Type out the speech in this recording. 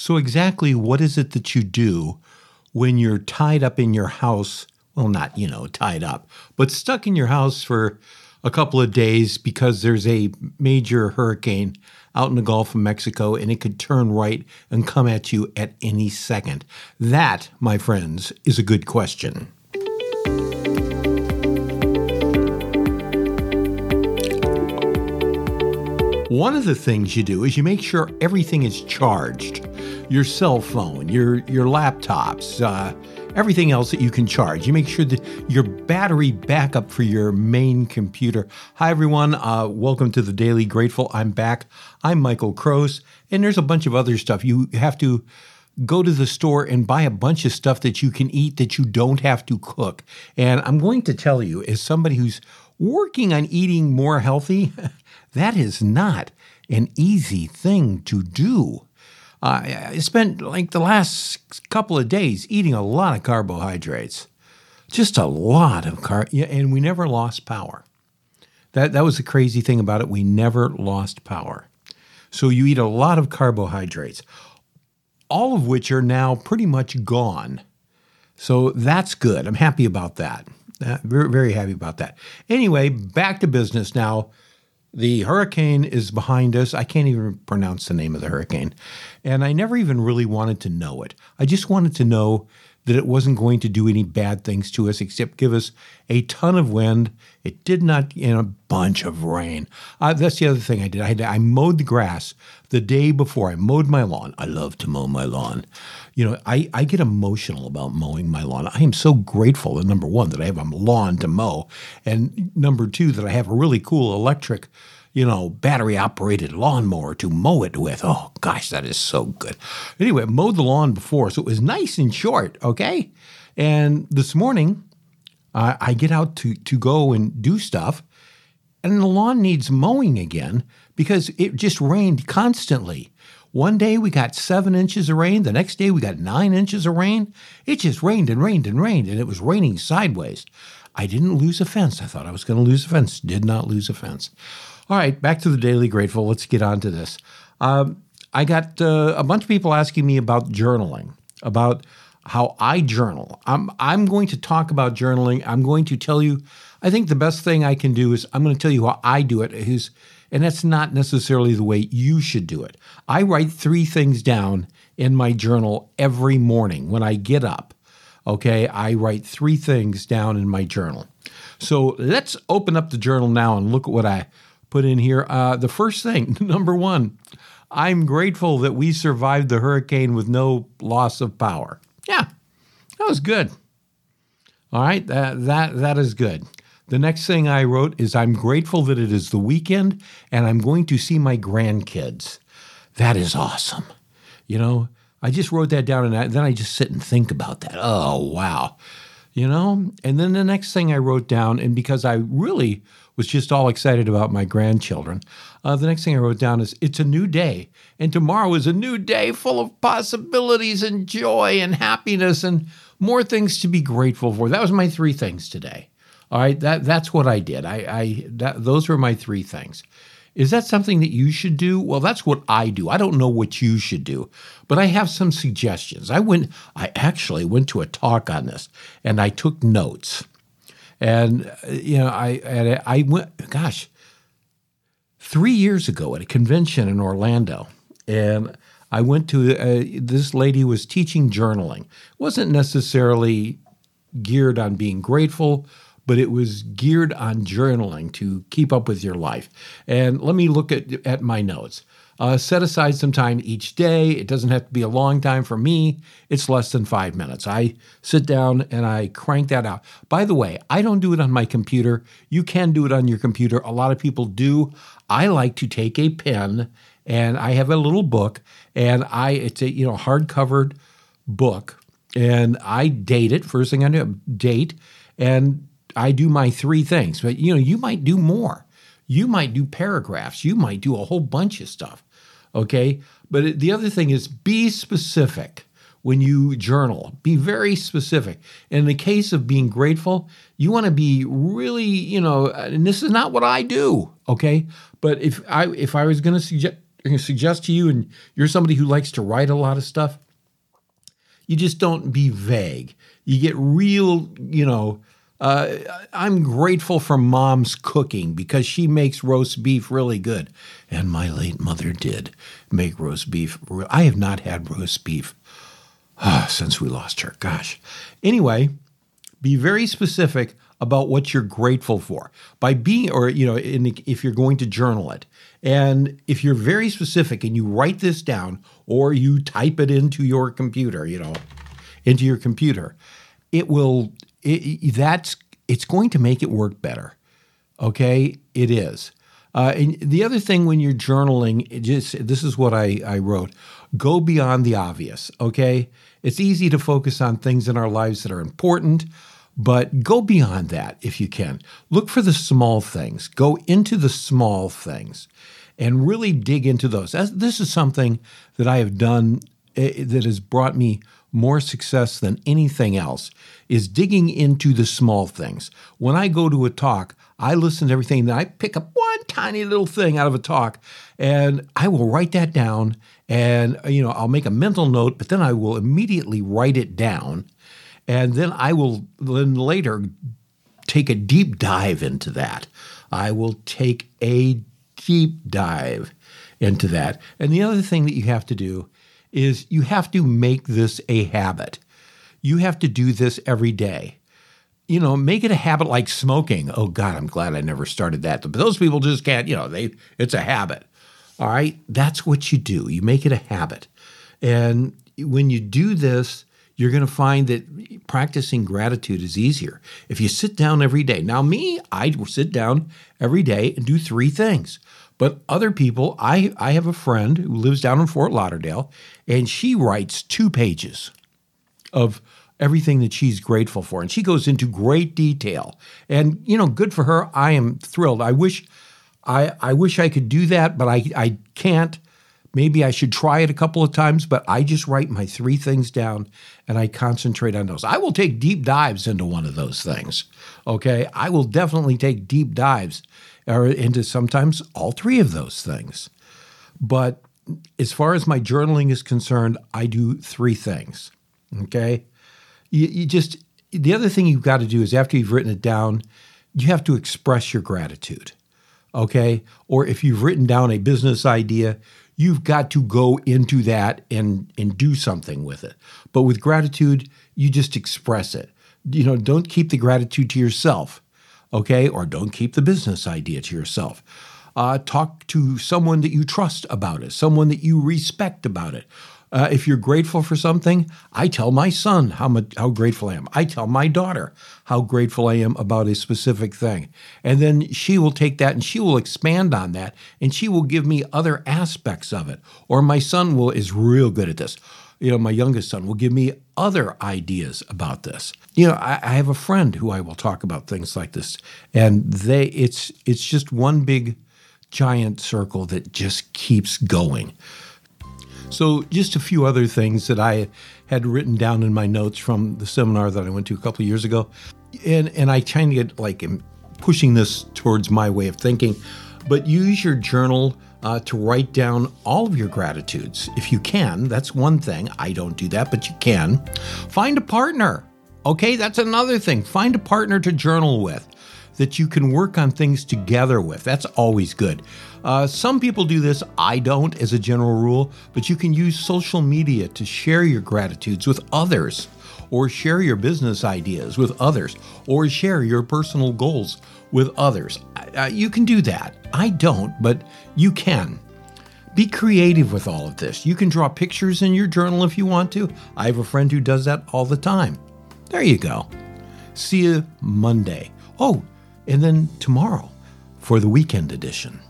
So, exactly what is it that you do when you're tied up in your house? Well, not, you know, tied up, but stuck in your house for a couple of days because there's a major hurricane out in the Gulf of Mexico and it could turn right and come at you at any second. That, my friends, is a good question. One of the things you do is you make sure everything is charged. Your cell phone, your your laptops, uh, everything else that you can charge. You make sure that your battery backup for your main computer. Hi everyone, uh, welcome to the Daily Grateful. I'm back. I'm Michael Kroos, and there's a bunch of other stuff you have to go to the store and buy a bunch of stuff that you can eat that you don't have to cook. And I'm going to tell you, as somebody who's working on eating more healthy, that is not an easy thing to do. I spent like the last couple of days eating a lot of carbohydrates, just a lot of car, and we never lost power. That that was the crazy thing about it. We never lost power. So you eat a lot of carbohydrates, all of which are now pretty much gone. So that's good. I'm happy about that. Uh, very, very happy about that. Anyway, back to business now. The hurricane is behind us. I can't even pronounce the name of the hurricane. And I never even really wanted to know it. I just wanted to know that it wasn't going to do any bad things to us except give us a ton of wind. It did not, in a bunch of rain. Uh, that's the other thing I did. I, to, I mowed the grass the day before. I mowed my lawn. I love to mow my lawn. You know, I, I get emotional about mowing my lawn. I am so grateful that number one, that I have a lawn to mow, and number two, that I have a really cool electric you know, battery operated lawnmower to mow it with. Oh, gosh, that is so good. Anyway, I mowed the lawn before, so it was nice and short, okay? And this morning, I get out to, to go and do stuff, and the lawn needs mowing again because it just rained constantly. One day we got seven inches of rain. The next day we got nine inches of rain. It just rained and rained and rained, and it was raining sideways. I didn't lose a fence. I thought I was going to lose a fence. Did not lose a fence. All right, back to the Daily Grateful. Let's get on to this. Um, I got uh, a bunch of people asking me about journaling, about how I journal. I'm I'm going to talk about journaling. I'm going to tell you. I think the best thing I can do is I'm going to tell you how I do it. Is and that's not necessarily the way you should do it. I write three things down in my journal every morning when I get up. Okay, I write three things down in my journal. So let's open up the journal now and look at what I put in here. Uh, the first thing, number one, I'm grateful that we survived the hurricane with no loss of power. Yeah, that was good. All right, that that that is good. The next thing I wrote is I'm grateful that it is the weekend and I'm going to see my grandkids. That is awesome. You know, I just wrote that down and I, then I just sit and think about that. Oh, wow. You know, and then the next thing I wrote down, and because I really was just all excited about my grandchildren. Uh, the next thing I wrote down is it's a new day, and tomorrow is a new day full of possibilities and joy and happiness and more things to be grateful for. That was my three things today. All right, that that's what I did. I, I that, those were my three things. Is that something that you should do? Well, that's what I do. I don't know what you should do, but I have some suggestions. I went I actually went to a talk on this and I took notes. And you know, I I went, gosh, three years ago at a convention in Orlando, and I went to uh, this lady was teaching journaling. Wasn't necessarily geared on being grateful, but it was geared on journaling to keep up with your life. And let me look at at my notes. Uh, set aside some time each day. It doesn't have to be a long time for me. It's less than five minutes. I sit down and I crank that out. By the way, I don't do it on my computer. You can do it on your computer. A lot of people do. I like to take a pen and I have a little book and I it's a you know hardcovered book and I date it. First thing I do, date and I do my three things. But you know, you might do more. You might do paragraphs. You might do a whole bunch of stuff. Okay. But the other thing is be specific when you journal. Be very specific. In the case of being grateful, you want to be really, you know, and this is not what I do, okay? But if I if I was going to suggest suggest to you, and you're somebody who likes to write a lot of stuff, you just don't be vague. You get real, you know. Uh, I'm grateful for mom's cooking because she makes roast beef really good. And my late mother did make roast beef. I have not had roast beef uh, since we lost her. Gosh. Anyway, be very specific about what you're grateful for by being, or, you know, if you're going to journal it. And if you're very specific and you write this down or you type it into your computer, you know, into your computer, it will, it, that's, it's going to make it work better. Okay. It is. Uh, and the other thing when you're journaling, just this is what I, I wrote go beyond the obvious. Okay. It's easy to focus on things in our lives that are important, but go beyond that if you can. Look for the small things, go into the small things and really dig into those. This is something that I have done eh, that has brought me more success than anything else is digging into the small things. When I go to a talk, I listen to everything, then I pick up one tiny little thing out of a talk and I will write that down and uh, you know, I'll make a mental note, but then I will immediately write it down and then I will then later take a deep dive into that. I will take a deep dive into that. And the other thing that you have to do is you have to make this a habit. You have to do this every day. You know, make it a habit like smoking. Oh God, I'm glad I never started that. But those people just can't, you know, they it's a habit. All right? That's what you do. You make it a habit. And when you do this, you're going to find that practicing gratitude is easier. If you sit down every day. Now, me, I sit down every day and do three things. But other people, I, I have a friend who lives down in Fort Lauderdale, and she writes two pages of everything that she's grateful for. And she goes into great detail. And, you know, good for her. I am thrilled. I wish I, I wish I could do that, but I, I can't Maybe I should try it a couple of times, but I just write my three things down and I concentrate on those. I will take deep dives into one of those things. Okay. I will definitely take deep dives or into sometimes all three of those things. But as far as my journaling is concerned, I do three things. Okay. You, you just, the other thing you've got to do is after you've written it down, you have to express your gratitude. Okay. Or if you've written down a business idea, you've got to go into that and and do something with it. But with gratitude, you just express it. You know, don't keep the gratitude to yourself, okay? Or don't keep the business idea to yourself. Uh, talk to someone that you trust about it, someone that you respect about it. Uh, if you're grateful for something, I tell my son how much how grateful I am. I tell my daughter how grateful I am about a specific thing, and then she will take that and she will expand on that, and she will give me other aspects of it. Or my son will is real good at this. You know, my youngest son will give me other ideas about this. You know, I, I have a friend who I will talk about things like this, and they it's it's just one big giant circle that just keeps going. So, just a few other things that I had written down in my notes from the seminar that I went to a couple of years ago, and and I kind of get like pushing this towards my way of thinking, but use your journal. Uh, to write down all of your gratitudes if you can. That's one thing. I don't do that, but you can. Find a partner. Okay, that's another thing. Find a partner to journal with that you can work on things together with. That's always good. Uh, some people do this, I don't as a general rule, but you can use social media to share your gratitudes with others, or share your business ideas with others, or share your personal goals with others. Uh, you can do that. I don't, but you can. Be creative with all of this. You can draw pictures in your journal if you want to. I have a friend who does that all the time. There you go. See you Monday. Oh, and then tomorrow for the weekend edition.